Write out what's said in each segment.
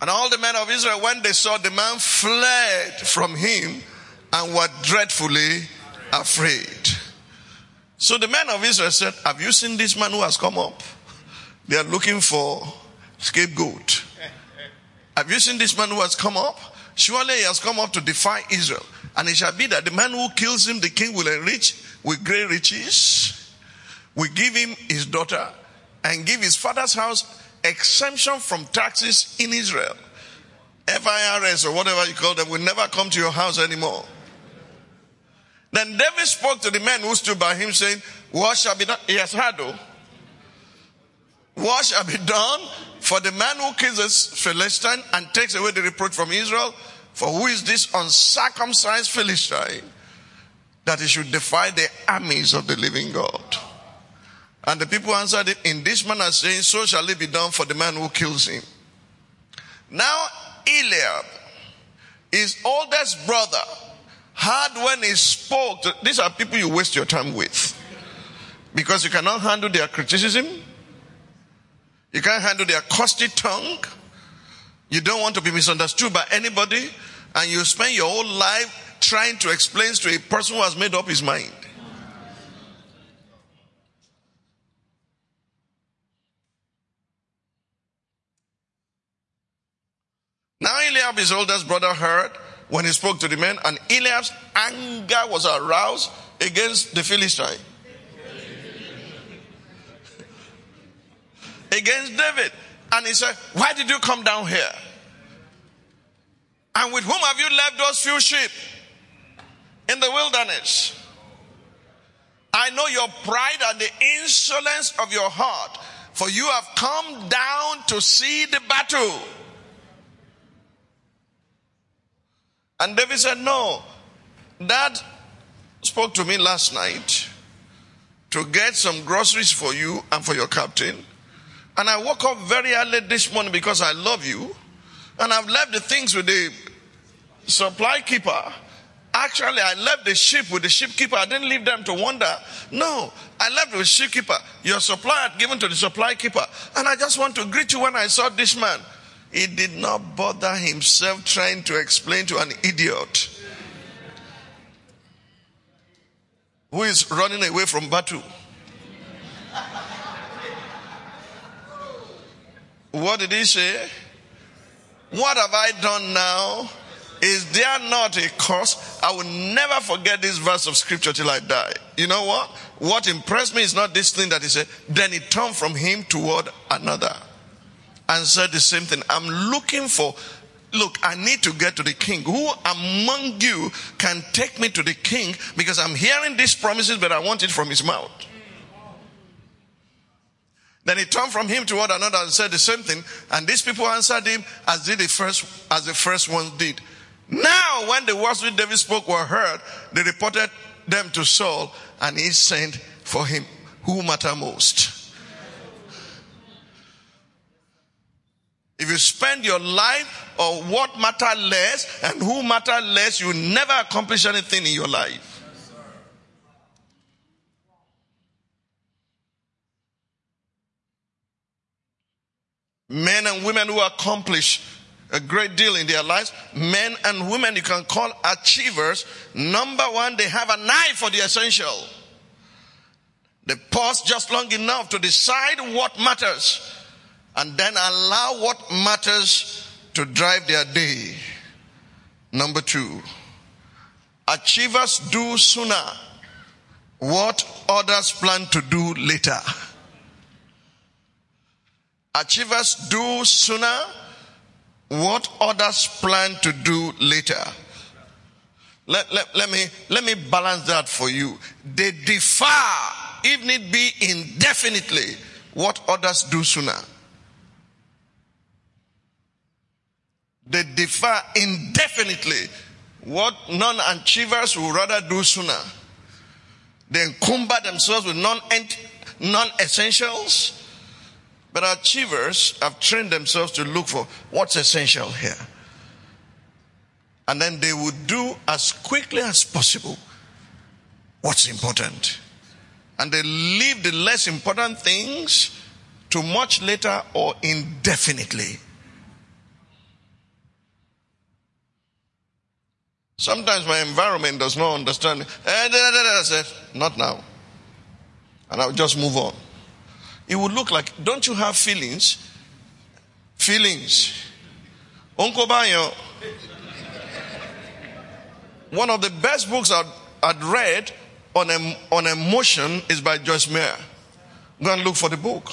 And all the men of Israel, when they saw the man, fled from him and were dreadfully afraid. So the men of Israel said, Have you seen this man who has come up? They are looking for scapegoat. Have you seen this man who has come up? Surely he has come up to defy Israel. And it shall be that the man who kills him, the king will enrich with great riches. We give him his daughter and give his father's house exemption from taxes in Israel. FIRS or whatever you call them will never come to your house anymore. Then David spoke to the men who stood by him, saying, What shall be done? He has heard, though. What shall be done for the man who kills this Philistine and takes away the reproach from Israel? For who is this uncircumcised Philistine that he should defy the armies of the living God? And the people answered him in this manner, saying, So shall it be done for the man who kills him. Now, Eliab, his oldest brother, heard when he spoke. To, these are people you waste your time with. Because you cannot handle their criticism. You can't handle their caustic tongue. You don't want to be misunderstood by anybody. And you spend your whole life trying to explain to a person who has made up his mind. Now Eliab, his oldest brother, heard when he spoke to the men, and Eliab's anger was aroused against the Philistine. against David. And he said, Why did you come down here? And with whom have you left those few sheep in the wilderness? I know your pride and the insolence of your heart, for you have come down to see the battle. And David said, No, dad spoke to me last night to get some groceries for you and for your captain. And I woke up very early this morning because I love you. And I've left the things with the supply keeper. Actually, I left the sheep with the sheep keeper. I didn't leave them to wander. No, I left with sheep keeper. Your supply had given to the supply keeper. And I just want to greet you when I saw this man. He did not bother himself trying to explain to an idiot who is running away from battle. What did he say? What have I done now? Is there not a curse? I will never forget this verse of scripture till I die. You know what? What impressed me is not this thing that he said. Then he turned from him toward another and said the same thing. I'm looking for, look, I need to get to the king. Who among you can take me to the king? Because I'm hearing these promises, but I want it from his mouth. Then he turned from him toward another and said the same thing. And these people answered him as did the first, as the first one did. Now, when the words which David spoke were heard, they reported them to Saul, and he sent for him. Who matter most? If you spend your life on what matter less and who matter less, you never accomplish anything in your life. Men and women who accomplish a great deal in their lives, men and women you can call achievers. Number one, they have an eye for the essential. They pause just long enough to decide what matters and then allow what matters to drive their day. Number two, achievers do sooner what others plan to do later. Achievers do sooner what others plan to do later. Let, let, let, me, let me balance that for you. They defer, if need be, indefinitely what others do sooner. They defer indefinitely what non-achievers would rather do sooner. They encumber themselves with non non-essentials. But achievers have trained themselves to look for what's essential here. And then they would do as quickly as possible what's important. And they leave the less important things to much later or indefinitely. Sometimes my environment does not understand. Eh, I said, not now. And I'll just move on. It would look like, don't you have feelings? Feelings. Uncle Banyo. One of the best books I'd, I'd read on, on emotion is by Joyce Meyer. Go and look for the book.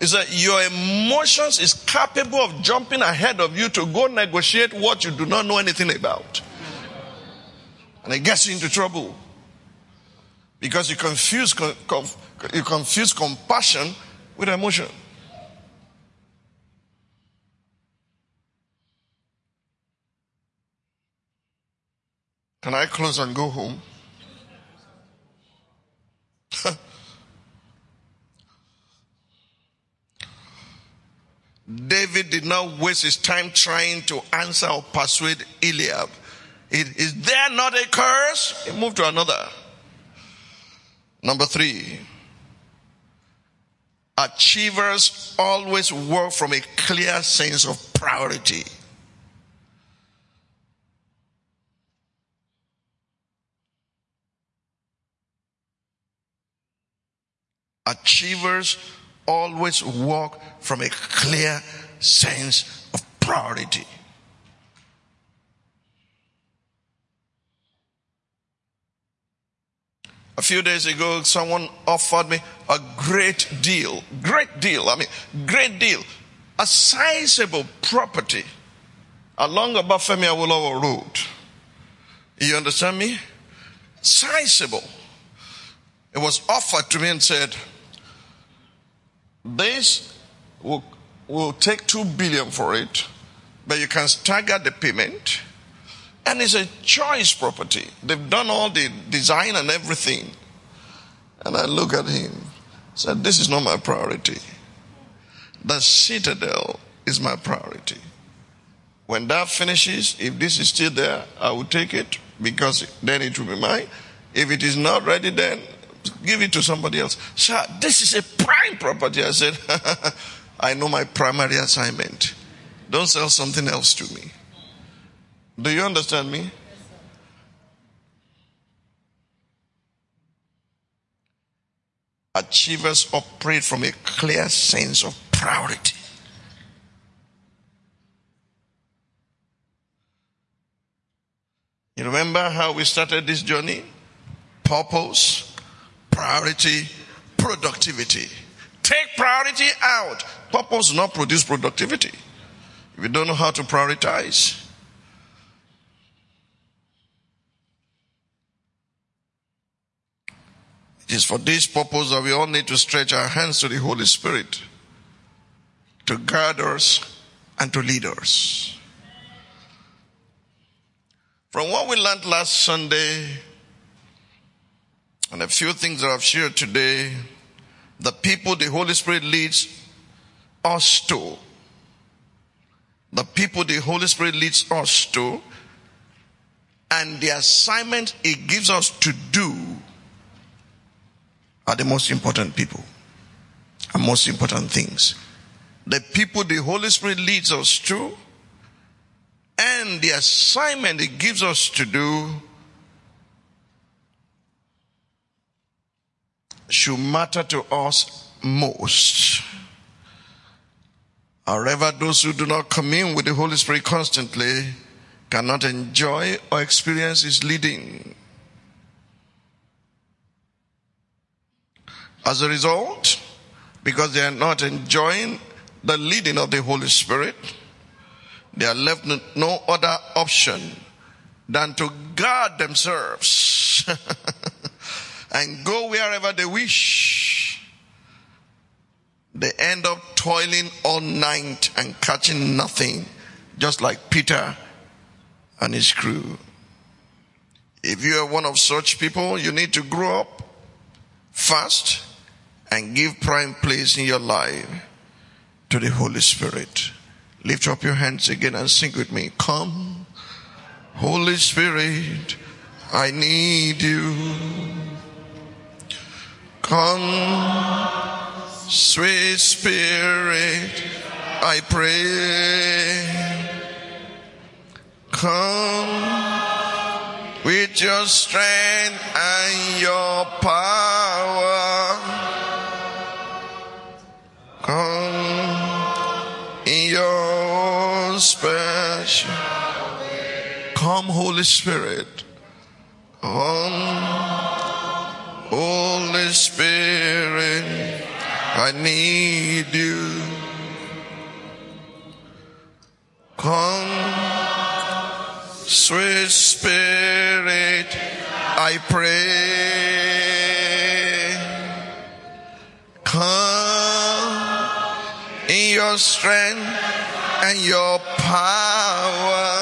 Is that your emotions is capable of jumping ahead of you to go negotiate what you do not know anything about. And it gets you into trouble. Because you confuse, you confuse compassion with emotion. Can I close and go home? David did not waste his time trying to answer or persuade Eliab. Is there not a curse? He moved to another. Number three. Achievers always work from a clear sense of priority. Achievers always walk from a clear sense of priority. A few days ago, someone offered me a great deal. Great deal. I mean, great deal. A sizable property along Obafemi Awolowo Road. You understand me? Sizable. It was offered to me and said, this will, will take two billion for it, but you can stagger the payment and it's a choice property. They've done all the design and everything. And I look at him, said, This is not my priority. The citadel is my priority. When that finishes, if this is still there, I will take it because then it will be mine. If it is not ready, then give it to somebody else. Sir, this is a prime property. I said, I know my primary assignment. Don't sell something else to me. Do you understand me? Achievers operate from a clear sense of priority. You remember how we started this journey? Purpose, priority, productivity. Take priority out. Purpose not produce productivity. If you don't know how to prioritize, It is for this purpose that we all need to stretch our hands to the Holy Spirit to guide us and to lead us. From what we learned last Sunday and a few things that I've shared today, the people the Holy Spirit leads us to, the people the Holy Spirit leads us to, and the assignment it gives us to do are the most important people and most important things. The people the Holy Spirit leads us to and the assignment it gives us to do should matter to us most. However, those who do not commune with the Holy Spirit constantly cannot enjoy or experience His leading. As a result, because they are not enjoying the leading of the Holy Spirit, they are left with no other option than to guard themselves and go wherever they wish. They end up toiling all night and catching nothing, just like Peter and his crew. If you are one of such people, you need to grow up fast and give prime place in your life to the Holy Spirit. Lift up your hands again and sing with me. Come, Holy Spirit, I need you. Come, sweet Spirit, I pray. Come with your strength and your power. Come, Holy Spirit. Come, Holy Spirit. I need you. Come, sweet Spirit. I pray. Come in your strength and your power.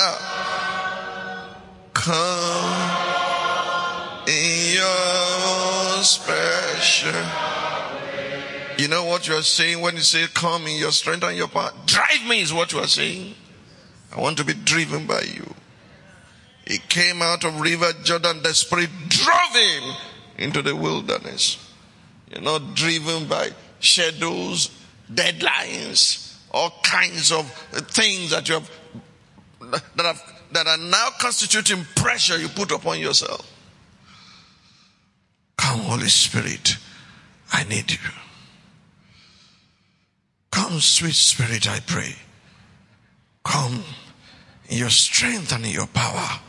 Ah. Come in your special. You know what you are saying when you say, Come in your strength and your power? Drive me is what you are saying. I want to be driven by you. He came out of River Jordan, the Spirit drove him into the wilderness. You're not driven by shadows, deadlines, all kinds of things that you have that have that are now constituting pressure you put upon yourself. Come, Holy Spirit, I need you. Come, sweet Spirit, I pray. Come in your strength and in your power.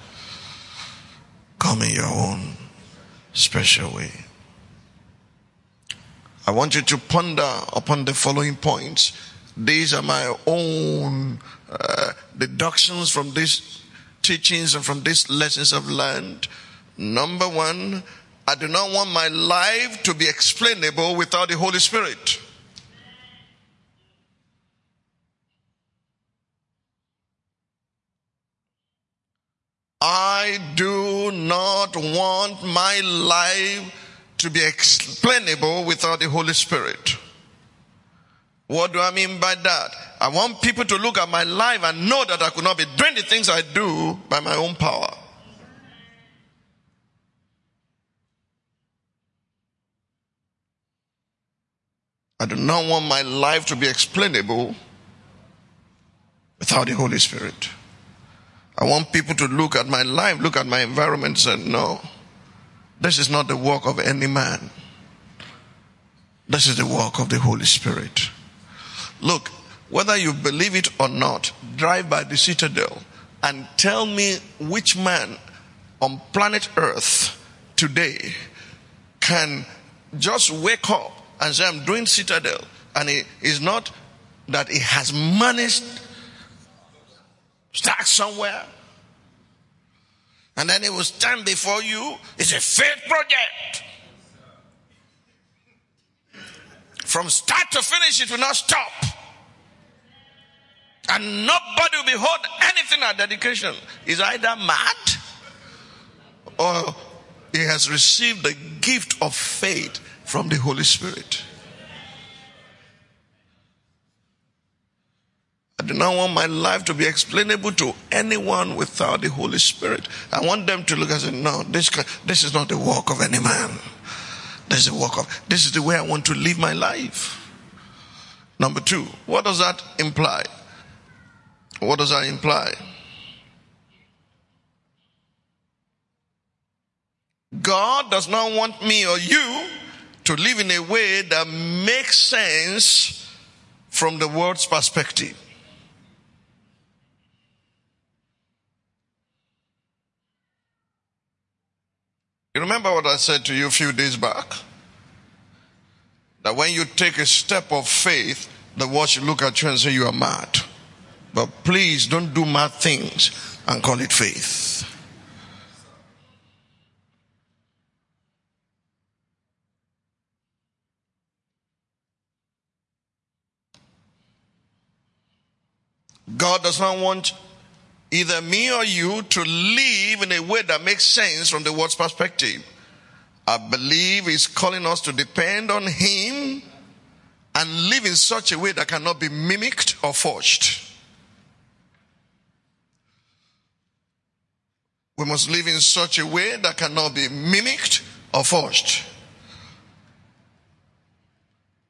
Come in your own special way. I want you to ponder upon the following points. These are my own uh, deductions from these teachings and from these lessons I've learned. Number one, I do not want my life to be explainable without the Holy Spirit. I do not want my life to be explainable without the Holy Spirit. What do I mean by that? I want people to look at my life and know that I could not be doing the things I do by my own power. I do not want my life to be explainable without the Holy Spirit. I want people to look at my life, look at my environment and say, no, this is not the work of any man. This is the work of the Holy Spirit. Look, whether you believe it or not, drive by the citadel and tell me which man on planet earth today can just wake up and say, I'm doing citadel. And it is not that he has managed start somewhere and then he will stand before you. It's a faith project. From start to finish, it will not stop. And nobody will behold anything at dedication. Is either mad or he has received the gift of faith from the Holy Spirit. I do not want my life to be explainable to anyone without the Holy Spirit. I want them to look and say, no, this, this is not the work of any man. This is the work of, this is the way I want to live my life. Number two, what does that imply? What does that imply? God does not want me or you to live in a way that makes sense from the world's perspective. You remember what I said to you a few days back? That when you take a step of faith, the world should look at you and say you are mad. But please don't do mad things and call it faith. God does not want either me or you to live in a way that makes sense from the world's perspective. I believe He's calling us to depend on Him and live in such a way that cannot be mimicked or forged. We must live in such a way that cannot be mimicked or forged.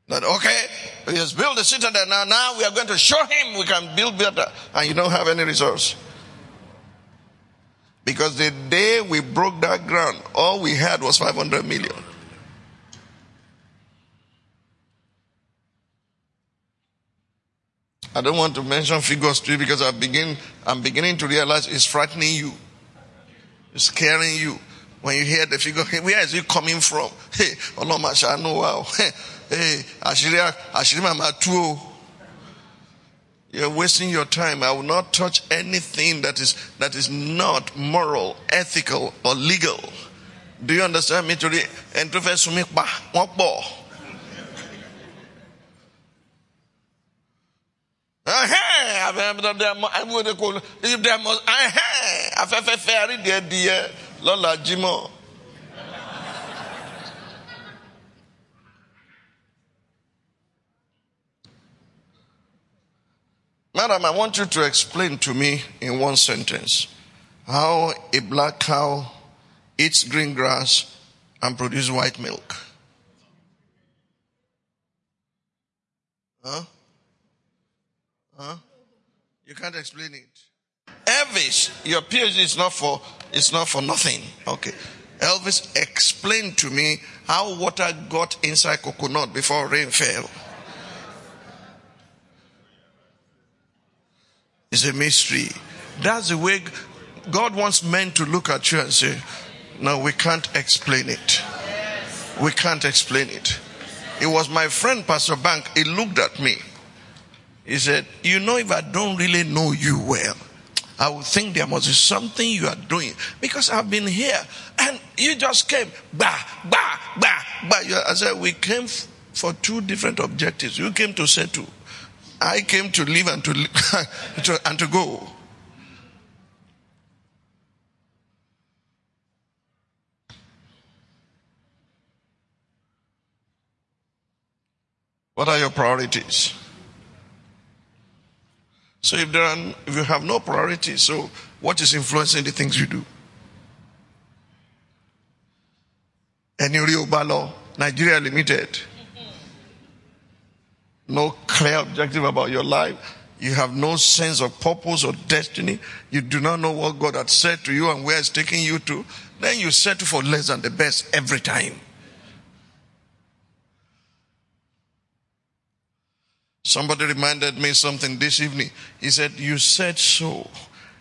That okay, he has built a citadel now. Now we are going to show him we can build better, and you don't have any resource. Because the day we broke that ground, all we had was 500 million. I don't want to mention figures to you because I begin, I'm beginning to realize it's frightening you. It's scaring you. When you hear the figure, where is it coming from? Hey, Allah, know wow. Hey, Ashiri, Ashiri Mama you're wasting your time. I will not touch anything that is, that is not moral, ethical, or legal. Do you understand me today? And to first me ba what lọ́la jímọ̀. Madam, I want you to explain to me in one sentence how a black cow eats green grass and produces white milk. Huh? Huh? You can't explain it. Elvis, your PhD is not for it's not for nothing. Okay. Elvis, explain to me how water got inside coconut before rain fell. It's a mystery. That's the way God wants men to look at you and say, No, we can't explain it. We can't explain it. It was my friend, Pastor Bank. He looked at me. He said, You know, if I don't really know you well, I would think there must be something you are doing because I've been here and you just came. Bah, bah, bah, bah. I said, We came for two different objectives. You came to settle. I came to live and to, live, and to go. What are your priorities? So if there are, if you have no priorities, so what is influencing the things you do? Enuri Obalo, Nigeria Limited no clear objective about your life. You have no sense of purpose or destiny. You do not know what God had said to you and where it's taking you to. Then you settle for less than the best every time. Somebody reminded me something this evening. He said, You said so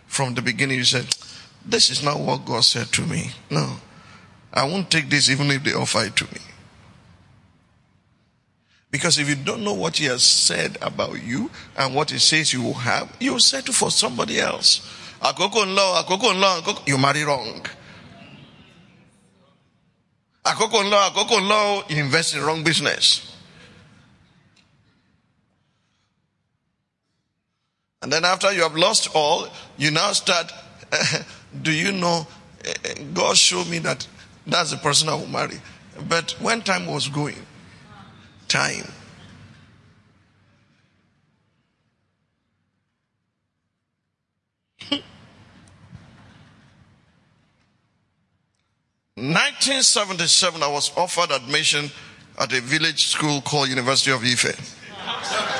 from the beginning. You said, This is not what God said to me. No. I won't take this even if they offer it to me. Because if you don't know what he has said about you and what he says you will have, you'll settle for somebody else. Akoko law, akoko law, you marry wrong. Akoko law, akoko law, you invest in wrong business. And then after you have lost all, you now start, do you know, eh, eh, God showed me that that's the person I will marry. But when time was going, time. Nineteen seventy seven, I was offered admission at a village school called University of Ife.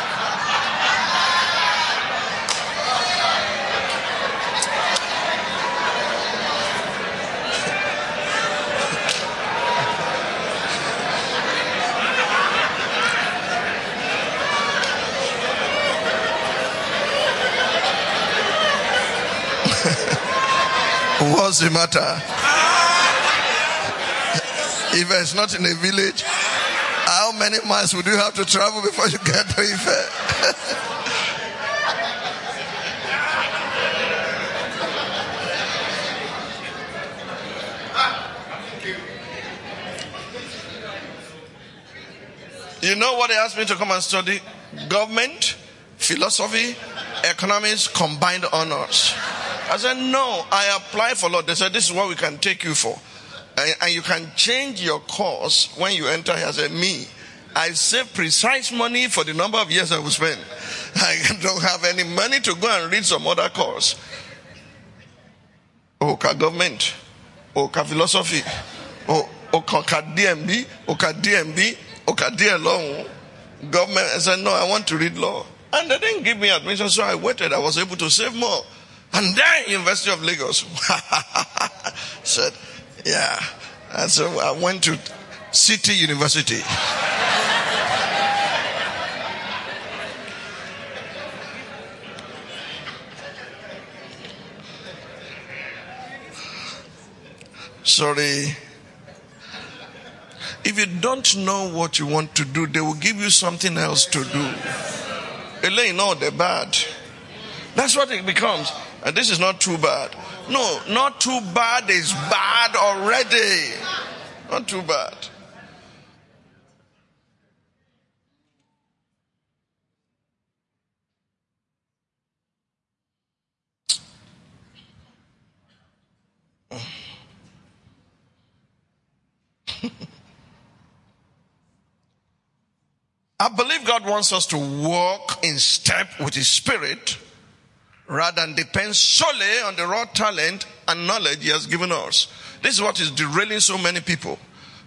What's the matter? If it's not in a village, how many miles would you have to travel before you get to Ife? You know what they asked me to come and study? Government, philosophy, economics, combined honors. I said, no, I applied for law. They said, this is what we can take you for. And, and you can change your course when you enter here. I said, me, I save precise money for the number of years I will spend. I don't have any money to go and read some other course. Oka government, Oka philosophy, Oka DMB, Oka DMB, dear law, government. I said, no, I want to read law. And they didn't give me admission, so I waited. I was able to save more. And then University of Lagos said, yeah. And so I went to City University. Sorry. If you don't know what you want to do, they will give you something else to do. Elaine, no, they're bad. That's what it becomes. And this is not too bad. No, not too bad is bad already. Not too bad. I believe God wants us to walk in step with His Spirit rather than depend solely on the raw talent and knowledge He has given us. This is what is derailing so many people.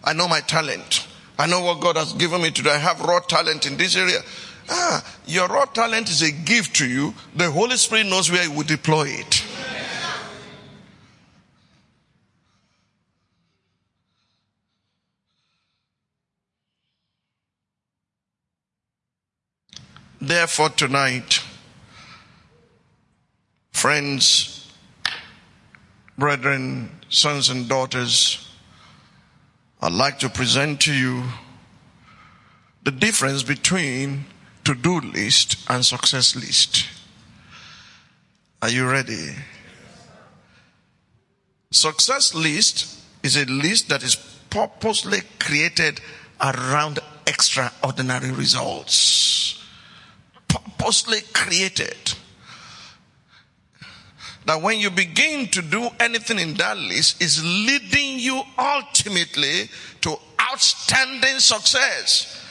I know my talent. I know what God has given me to do. I have raw talent in this area. Ah, your raw talent is a gift to you. The Holy Spirit knows where He will deploy it. Therefore, tonight, friends, brethren, sons, and daughters, I'd like to present to you the difference between to do list and success list. Are you ready? Success list is a list that is purposely created around extraordinary results purposely created. That when you begin to do anything in that list is leading you ultimately to outstanding success.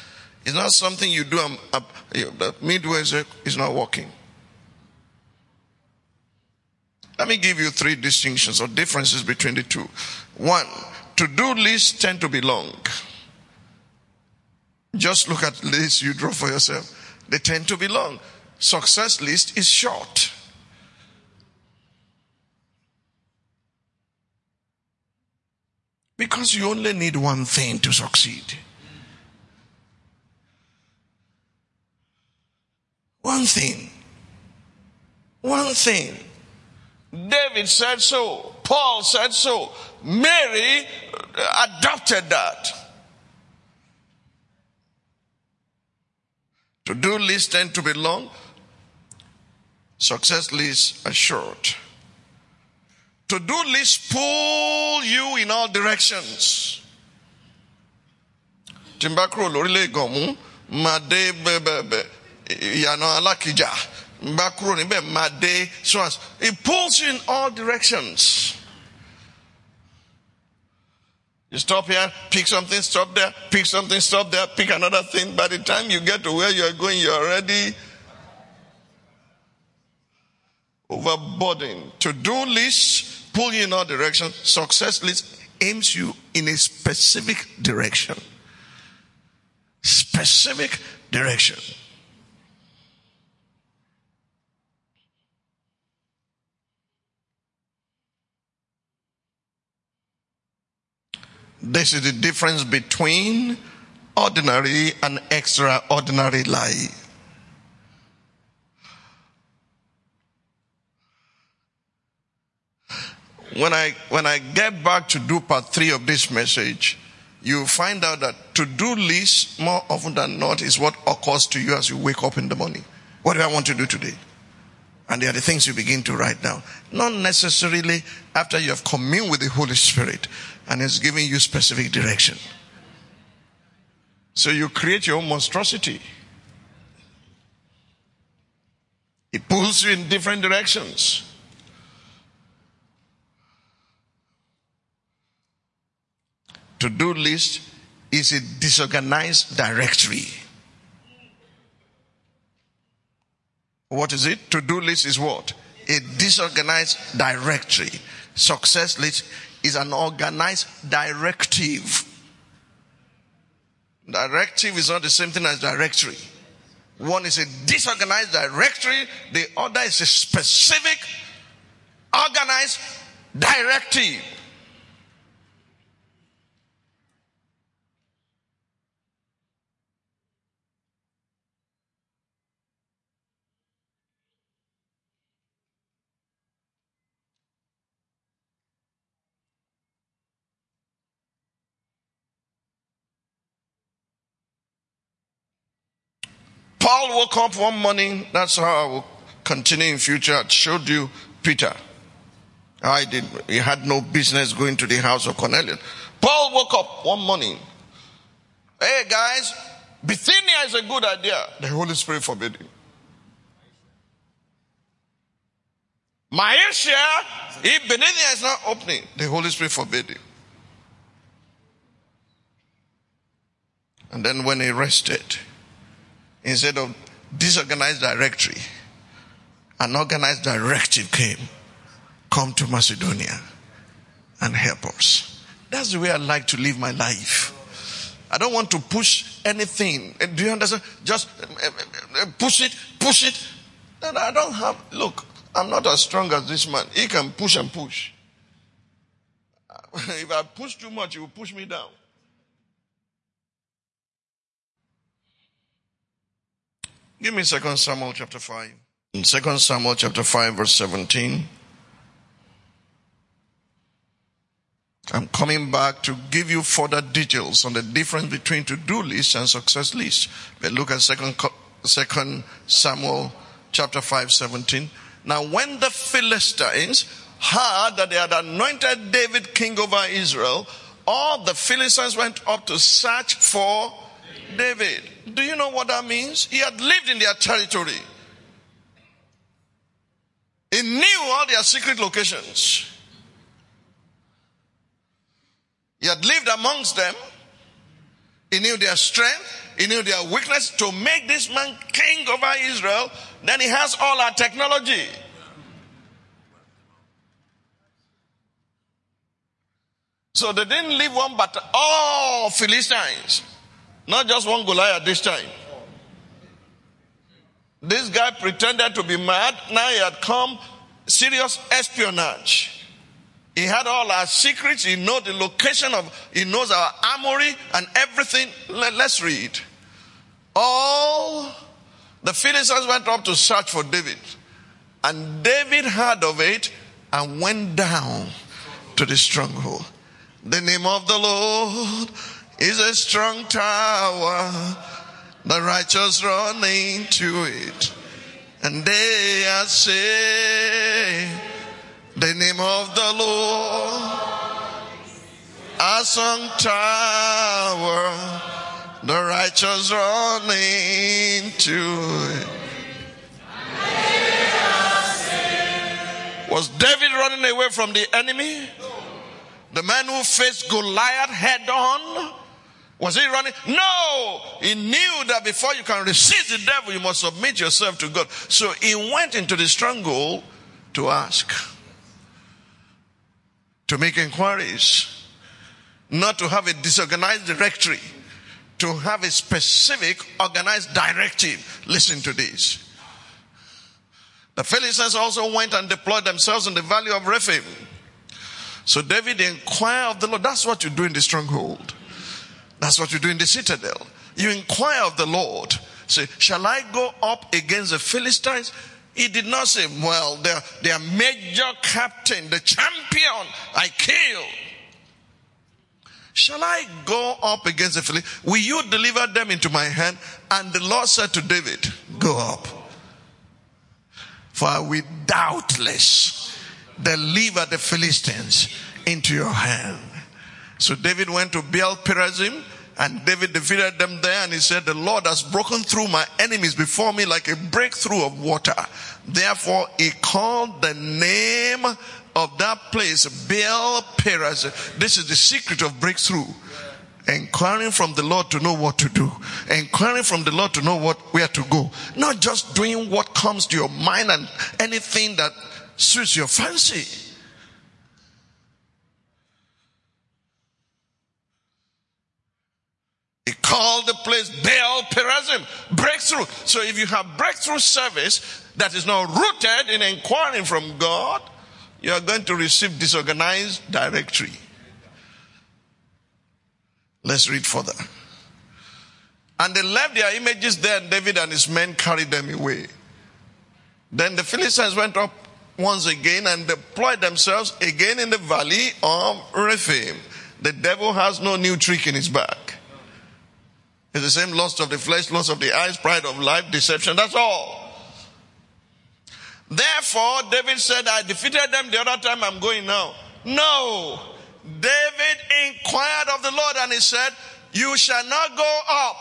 It's not something you do um, uh, midway is not working. Let me give you three distinctions or differences between the two. One, to-do lists tend to be long. Just look at the list you draw for yourself. They tend to be long. Success list is short. Because you only need one thing to succeed. One thing. One thing. David said so. Paul said so. Mary adopted that. To do lists tend to be long. Success lists are short. To do lists pull you in all directions. Timbakro lórílẹ̀ ìgànmú máa dé alákìjà. Mbakro níbẹ̀ máa dé swans. It pulls you in all directions. You stop here, pick something, stop there, pick something, stop there, pick another thing. By the time you get to where you're going, you're already overburdened. To do lists pull you in all directions. Success list aims you in a specific direction. Specific direction. This is the difference between ordinary and extraordinary life. When I, when I get back to do part three of this message, you find out that to do list more often than not is what occurs to you as you wake up in the morning. What do I want to do today? And they are the things you begin to write down. Not necessarily after you have communed with the Holy Spirit and it's giving you specific direction. So you create your own monstrosity. It pulls you in different directions. To do list is a disorganized directory. What is it? To do list is what? A disorganized directory. Success list is an organized directive. Directive is not the same thing as directory. One is a disorganized directory, the other is a specific, organized directive. Paul woke up one morning. That's how I will continue in future. I showed you Peter. I did. He had no business going to the house of Cornelius. Paul woke up one morning. Hey guys, Bithynia is a good idea. The Holy Spirit forbid him. Mysia, if Bithynia is not opening, the Holy Spirit forbid him. And then when he rested, instead of disorganized directory, an organized directive came. Come to Macedonia and help us. That's the way I like to live my life. I don't want to push anything. Do you understand? Just eh, eh, eh, push it, push it. I don't have, look, I'm not as strong as this man. He can push and push. If I push too much, he will push me down. Give me 2 Samuel chapter 5. In 2 Samuel chapter 5 verse 17. I'm coming back to give you further details on the difference between to-do list and success list. But look at second, second Samuel chapter 5, 17. Now when the Philistines heard that they had anointed David king over Israel, all the Philistines went up to search for David. Do you know what that means? He had lived in their territory. He knew all their secret locations. He had lived amongst them. He knew their strength. He knew their weakness to make this man king over Israel. Then he has all our technology. So they didn't leave one but all Philistines. Not just one Goliath this time. This guy pretended to be mad. Now he had come serious espionage. He had all our secrets. He knows the location of, he knows our armory and everything. Let, us read. All the Philistines went up to search for David. And David heard of it and went down to the stronghold. The name of the Lord is a strong tower. The righteous run into it and they are saved. The name of the Lord, a strong tower. The righteous run into it. Was David running away from the enemy? The man who faced Goliath head on? Was he running? No! He knew that before you can resist the devil, you must submit yourself to God. So he went into the stronghold to ask, to make inquiries, not to have a disorganized directory, to have a specific organized directive. Listen to this. The Philistines also went and deployed themselves in the valley of Rephaim. So David inquired of the Lord. That's what you do in the stronghold. That's what you do in the citadel. You inquire of the Lord. Say, shall I go up against the Philistines? He did not say, well, their, their major captain, the champion, I kill. Shall I go up against the Philistines? Will you deliver them into my hand? And the Lord said to David, go up. For I will doubtless deliver the Philistines into your hand. So David went to Baal Perazim and David defeated them there and he said, the Lord has broken through my enemies before me like a breakthrough of water. Therefore he called the name of that place Baal Perazim. This is the secret of breakthrough. Inquiring from the Lord to know what to do. Inquiring from the Lord to know what, where to go. Not just doing what comes to your mind and anything that suits your fancy. He called the place Baal Perazim, breakthrough. So if you have breakthrough service that is not rooted in inquiring from God, you are going to receive disorganized directory. Let's read further. And they left their images there, and David and his men carried them away. Then the Philistines went up once again and deployed themselves again in the valley of Rephaim. The devil has no new trick in his bag. It's the same lust of the flesh, lust of the eyes, pride of life, deception. That's all. Therefore, David said, I defeated them the other time, I'm going now. No. David inquired of the Lord and he said, You shall not go up,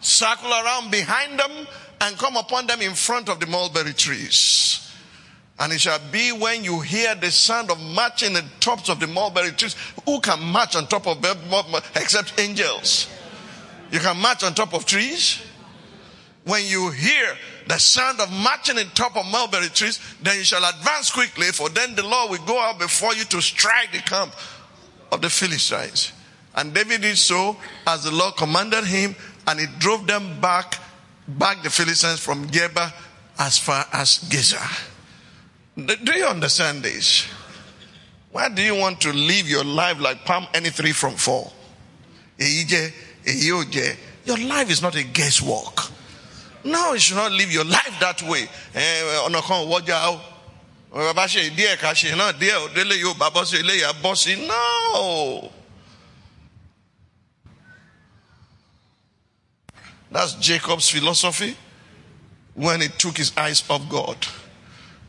circle around behind them, and come upon them in front of the mulberry trees. And it shall be when you hear the sound of marching the tops of the mulberry trees. Who can march on top of them except angels? You can march on top of trees. When you hear the sound of marching in top of mulberry trees, then you shall advance quickly, for then the Lord will go out before you to strike the camp of the Philistines. And David did so as the Lord commanded him, and he drove them back, back the Philistines from Geba as far as Gezer. Do you understand this? Why do you want to live your life like palm any Your life is not a guesswork. No, you should not live your life that way. Eh, ọ̀nà kan wọ́jà o bàbá ṣe díẹ̀ ká ṣe náà díẹ̀ ò yóò bá bọ́ sí eléyà bọ́ sí no. That's Jacob's philosophy when he took his eyes off God.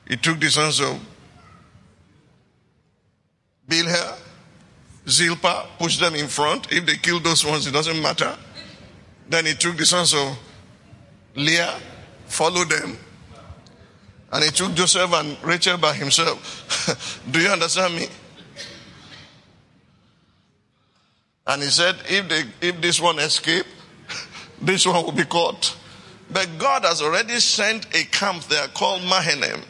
He took the sons of Bilhah, Zilpah, pushed them in front. If they killed those ones, it doesn't matter. Then he took the sons of Leah, followed them, and he took Joseph and Rachel by himself. Do you understand me? And he said, if, they, if this one escape, this one will be caught. But God has already sent a camp there called Mahanaim.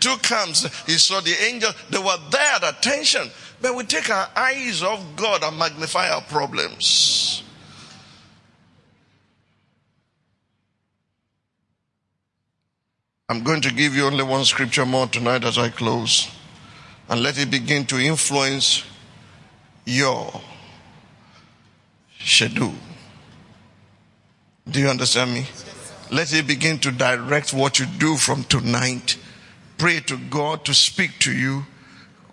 Two camps. He saw the angel. They were there at attention. But we take our eyes off God and magnify our problems. I'm going to give you only one scripture more tonight as I close. And let it begin to influence your schedule. Do you understand me? Let it begin to direct what you do from tonight. Pray to God to speak to you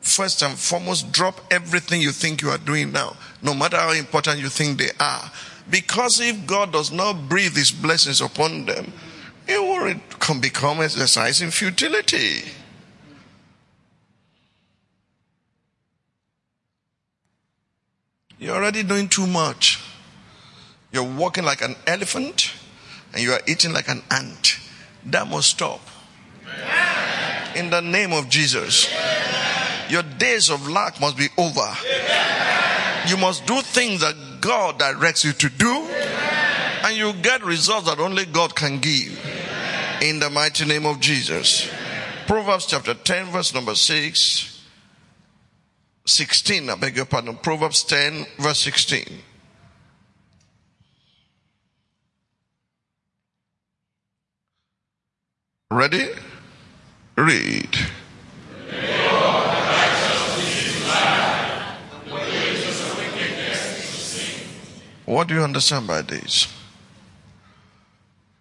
first and foremost, drop everything you think you are doing now, no matter how important you think they are. Because if God does not breathe His blessings upon them, it will become exercise in futility. You're already doing too much. You're walking like an elephant and you are eating like an ant. That must stop. In the name of Jesus. Your days of lack must be over. Amen. You must do things that God directs you to do. Amen. And you get results that only God can give. Amen. In the mighty name of Jesus. Proverbs chapter 10 verse number 6. 16, I beg your pardon. Proverbs 10 verse 16. Ready? Read. What do you understand by this?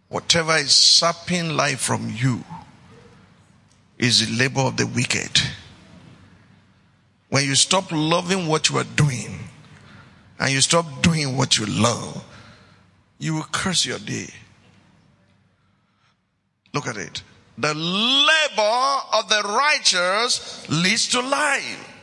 Whatever is sapping life from you is the labor of the wicked. When you stop loving what you are doing and you stop doing what you love, you will curse your day. Look at it. The labor of the righteous leads to life.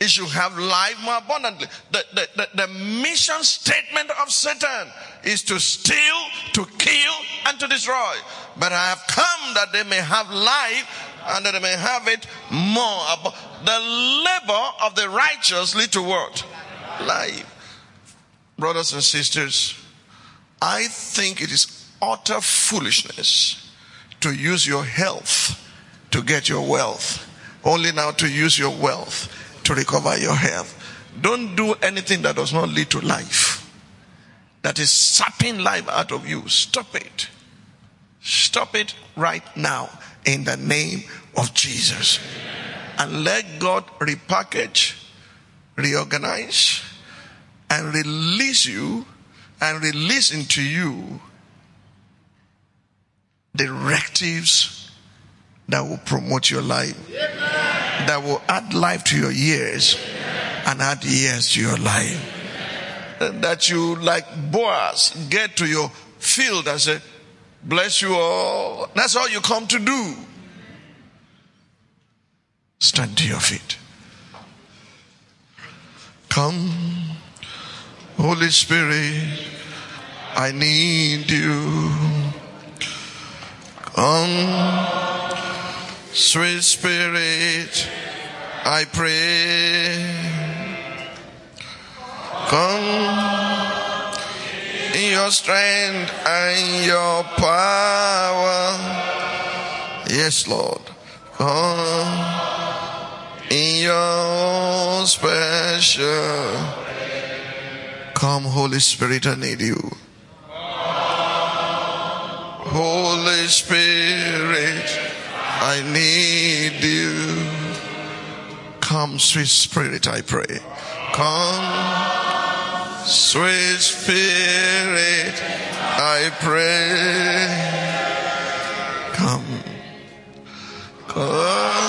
It should have life more abundantly. The, the, the, the, mission statement of Satan is to steal, to kill, and to destroy. But I have come that they may have life and that they may have it more. The labor of the righteous lead to what? Life. Brothers and sisters, I think it is utter foolishness to use your health to get your wealth. Only now to use your wealth to recover your health. Don't do anything that does not lead to life. That is sapping life out of you. Stop it. Stop it right now in the name of Jesus. And let God repackage, reorganize, and release you and release into you directives that will promote your life, that will add life to your years and add years to your life. That you, like Boaz, get to your field and say, Bless you all. That's all you come to do. Stand to your feet. Come, Holy Spirit, I need you. Come, sweet Spirit, I pray. Come in your strength and your power. Yes, Lord. Come in your special. Come, Holy Spirit, I need you. Holy Spirit, I need you. Come, sweet Spirit, I pray. Come, sweet Spirit, I pray. Come, come.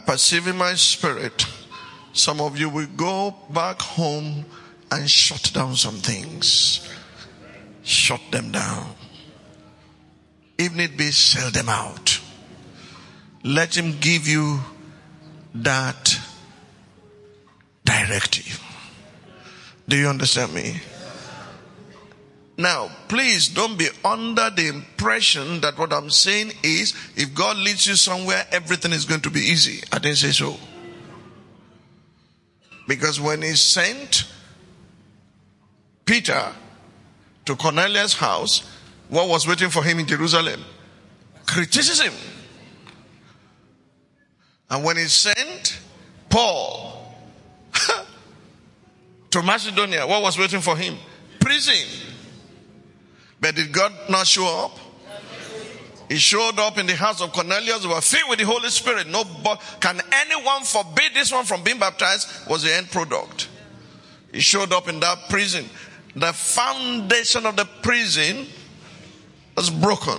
Perceive in my spirit, some of you will go back home and shut down some things. Shut them down. If need be, sell them out. Let him give you that directive. Do you understand me? Now, please don't be under the impression that what I'm saying is if God leads you somewhere, everything is going to be easy. I didn't say so. Because when he sent Peter to Cornelius' house, what was waiting for him in Jerusalem? Criticism. And when he sent Paul to Macedonia, what was waiting for him? Prison. But did God not show up? He showed up in the house of Cornelius. Were filled with the Holy Spirit. No, but can anyone forbid this one from being baptized? Was the end product. He showed up in that prison. The foundation of the prison was broken,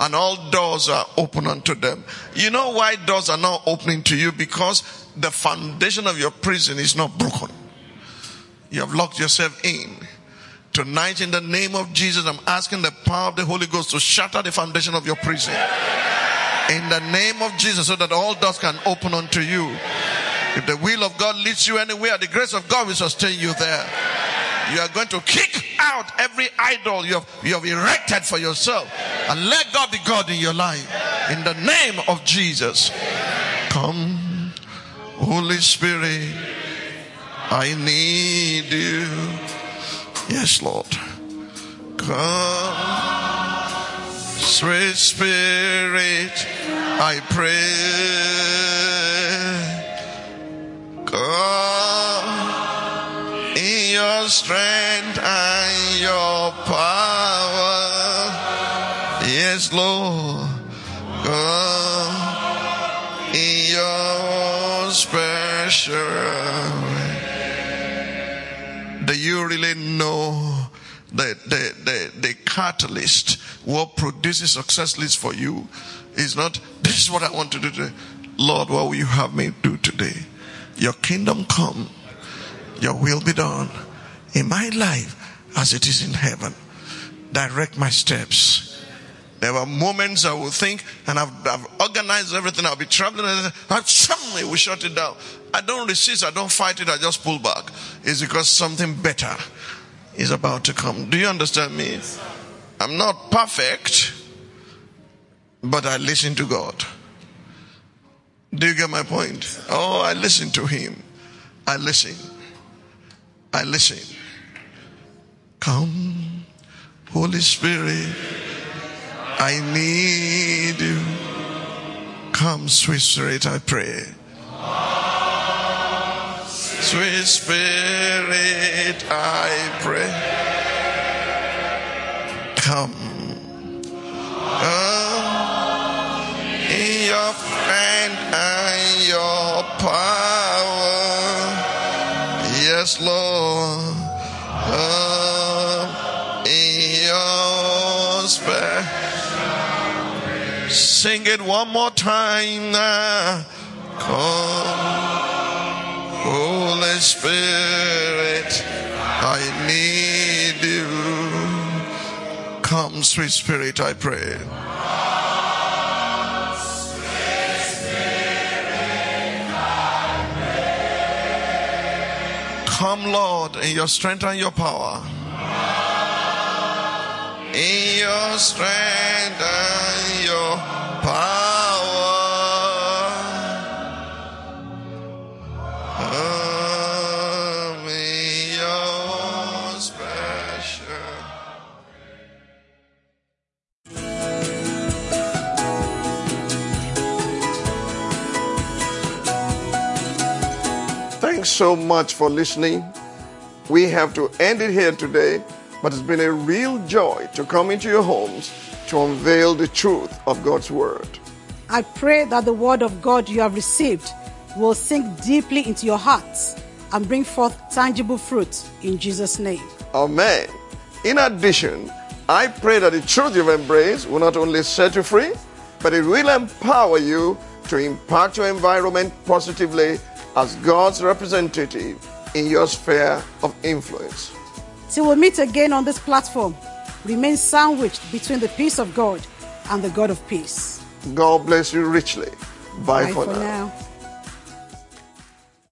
and all doors are open unto them. You know why doors are not opening to you? Because the foundation of your prison is not broken. You have locked yourself in. Tonight, in the name of Jesus, I'm asking the power of the Holy Ghost to shatter the foundation of your prison. In the name of Jesus, so that all doors can open unto you. If the will of God leads you anywhere, the grace of God will sustain you there. You are going to kick out every idol you have, you have erected for yourself and let God be God in your life. In the name of Jesus. Come, Holy Spirit, I need you. Yes, Lord. Come, sweet Spirit, I pray. Come in your strength and your power. Yes, Lord. Come in your special. Do you really know the, the, the, the catalyst, what produces success list for you is not, this is what I want to do today. Lord, what will you have me do today? Your kingdom come, your will be done in my life as it is in heaven. Direct my steps. There were moments I will think, and I've, I've organized everything. I'll be traveling, and suddenly we shut it down. I don't resist. I don't fight it. I just pull back. It's because something better is about to come. Do you understand me? I'm not perfect, but I listen to God. Do you get my point? Oh, I listen to Him. I listen. I listen. Come, Holy Spirit. I need you. Come, sweet spirit, I pray. Sweet spirit, I pray. Come. Come in your strength and your power. Yes, Lord. Sing it one more time now. Come, Holy Spirit, I need you. Come, sweet Spirit, I pray. Come, Lord, in your strength and your power. In your strength and your Thanks so much for listening. We have to end it here today, but it's been a real joy to come into your homes to unveil the truth of God's Word. I pray that the word of God you have received will sink deeply into your hearts and bring forth tangible fruit in Jesus' name. Amen. In addition, I pray that the truth you've embraced will not only set you free, but it will empower you to impact your environment positively as God's representative in your sphere of influence. Till we'll meet again on this platform, remain sandwiched between the peace of God and the God of peace. God bless you richly. Bye, Bye for, for now. now.